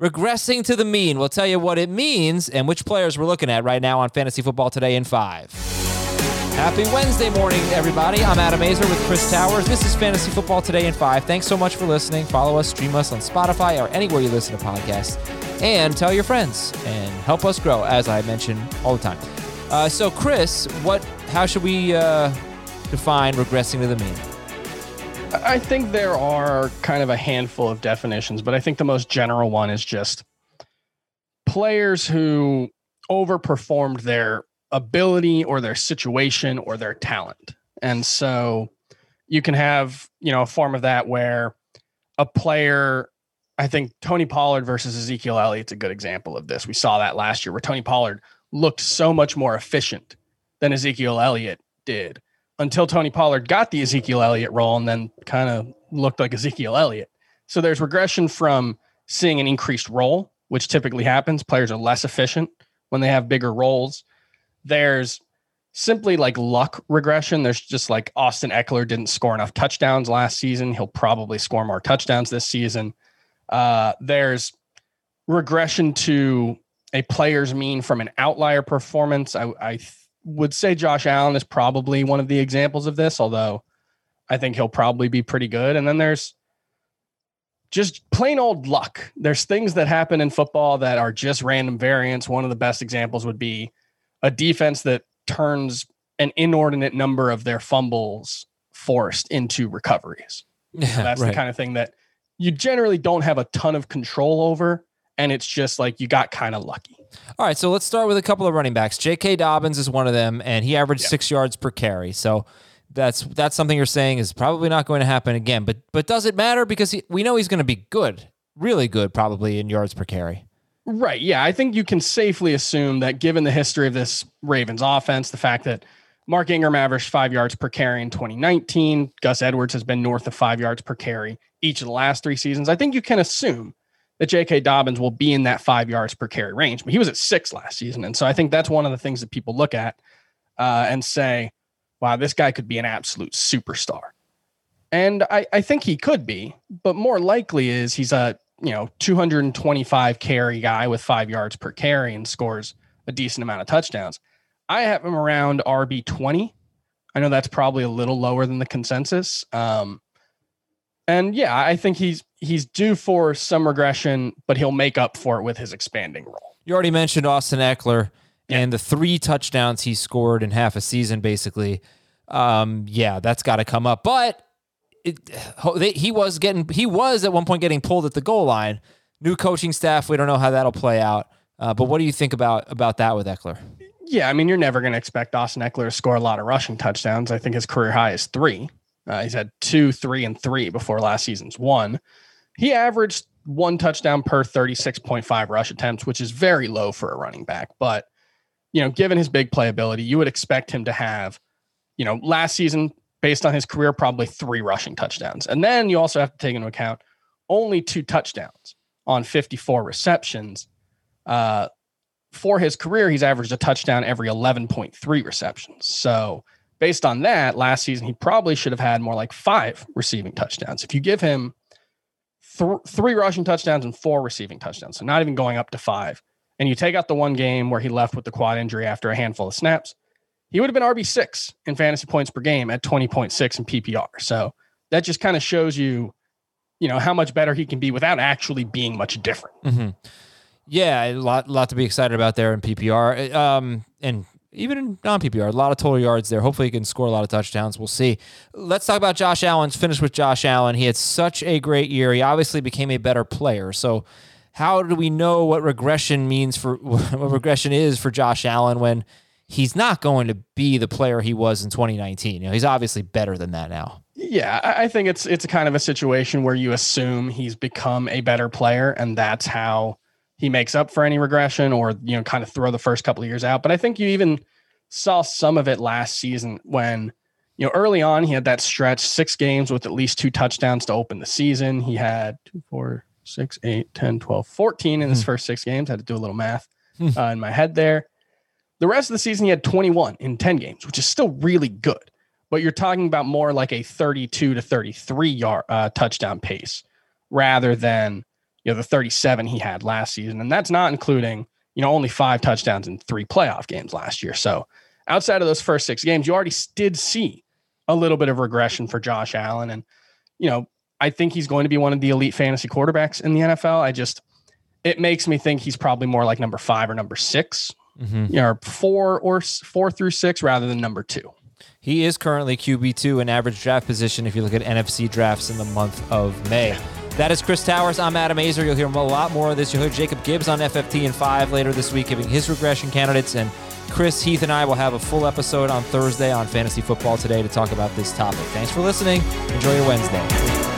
Regressing to the mean. We'll tell you what it means and which players we're looking at right now on Fantasy Football Today in five. Happy Wednesday morning, everybody. I'm Adam Aizer with Chris Towers. This is Fantasy Football Today in five. Thanks so much for listening. Follow us, stream us on Spotify or anywhere you listen to podcasts, and tell your friends and help us grow, as I mention all the time. Uh, so, Chris, what? How should we uh, define regressing to the mean? I think there are kind of a handful of definitions, but I think the most general one is just players who overperformed their ability or their situation or their talent. And so you can have, you know, a form of that where a player, I think Tony Pollard versus Ezekiel Elliott's a good example of this. We saw that last year where Tony Pollard looked so much more efficient than Ezekiel Elliott did until Tony Pollard got the Ezekiel Elliott role and then kind of looked like Ezekiel Elliott. So there's regression from seeing an increased role, which typically happens. Players are less efficient when they have bigger roles. There's simply like luck regression. There's just like Austin Ekeler didn't score enough touchdowns last season. He'll probably score more touchdowns this season. Uh, there's regression to a player's mean from an outlier performance. I, I would say Josh Allen is probably one of the examples of this, although I think he'll probably be pretty good. And then there's just plain old luck. There's things that happen in football that are just random variants. One of the best examples would be a defense that turns an inordinate number of their fumbles forced into recoveries. Yeah, so that's right. the kind of thing that you generally don't have a ton of control over. And it's just like you got kind of lucky. All right, so let's start with a couple of running backs. J.K. Dobbins is one of them, and he averaged yeah. six yards per carry. So that's that's something you're saying is probably not going to happen again. But but does it matter because he, we know he's going to be good, really good, probably in yards per carry. Right. Yeah, I think you can safely assume that given the history of this Ravens offense, the fact that Mark Ingram averaged five yards per carry in 2019, Gus Edwards has been north of five yards per carry each of the last three seasons. I think you can assume that J.K. Dobbins will be in that five yards per carry range. But he was at six last season. And so I think that's one of the things that people look at uh, and say, wow, this guy could be an absolute superstar. And I, I think he could be, but more likely is he's a, you know, 225 carry guy with five yards per carry and scores a decent amount of touchdowns. I have him around RB 20. I know that's probably a little lower than the consensus. Um, and yeah, I think he's he's due for some regression, but he'll make up for it with his expanding role. You already mentioned Austin Ekeler yeah. and the three touchdowns he scored in half a season, basically. Um, yeah, that's got to come up. But it, he was getting he was at one point getting pulled at the goal line. New coaching staff, we don't know how that'll play out. Uh, but what do you think about about that with Ekeler? Yeah, I mean, you're never going to expect Austin Ekeler to score a lot of rushing touchdowns. I think his career high is three. Uh, he's had two, three, and three before last season's one. He averaged one touchdown per 36.5 rush attempts, which is very low for a running back. But, you know, given his big playability, you would expect him to have, you know, last season, based on his career, probably three rushing touchdowns. And then you also have to take into account only two touchdowns on 54 receptions. Uh, for his career, he's averaged a touchdown every 11.3 receptions. So, based on that, last season he probably should have had more like five receiving touchdowns. If you give him th- three rushing touchdowns and four receiving touchdowns, so not even going up to five, and you take out the one game where he left with the quad injury after a handful of snaps, he would have been RB6 in fantasy points per game at 20.6 in PPR. So that just kind of shows you, you know, how much better he can be without actually being much different. Mm-hmm. Yeah, a lot, lot to be excited about there in PPR. Um, and even in non PPR, a lot of total yards there. Hopefully, he can score a lot of touchdowns. We'll see. Let's talk about Josh Allen. Finish with Josh Allen. He had such a great year. He obviously became a better player. So, how do we know what regression means for what regression is for Josh Allen when he's not going to be the player he was in 2019? You know, he's obviously better than that now. Yeah, I think it's it's kind of a situation where you assume he's become a better player, and that's how he makes up for any regression or you know kind of throw the first couple of years out. But i think you even saw some of it last season when you know early on he had that stretch six games with at least two touchdowns to open the season. He had two four six eight 10 12 14 in his mm. first six games. I had to do a little math hmm. uh, in my head there. The rest of the season he had 21 in 10 games which is still really good. But you're talking about more like a 32 to 33 yard uh, touchdown pace rather than you know, the 37 he had last season. And that's not including, you know, only five touchdowns in three playoff games last year. So outside of those first six games, you already did see a little bit of regression for Josh Allen. And, you know, I think he's going to be one of the elite fantasy quarterbacks in the NFL. I just, it makes me think he's probably more like number five or number 6 mm-hmm. you know, four or four through six rather than number two. He is currently QB2 in average draft position if you look at NFFC drafts in the month of May. That is Chris Towers. I'm Adam Aizer. You'll hear a lot more of this. You'll hear Jacob Gibbs on FFT and 5 later this week giving his regression candidates. And Chris, Heath, and I will have a full episode on Thursday on Fantasy Football Today to talk about this topic. Thanks for listening. Enjoy your Wednesday.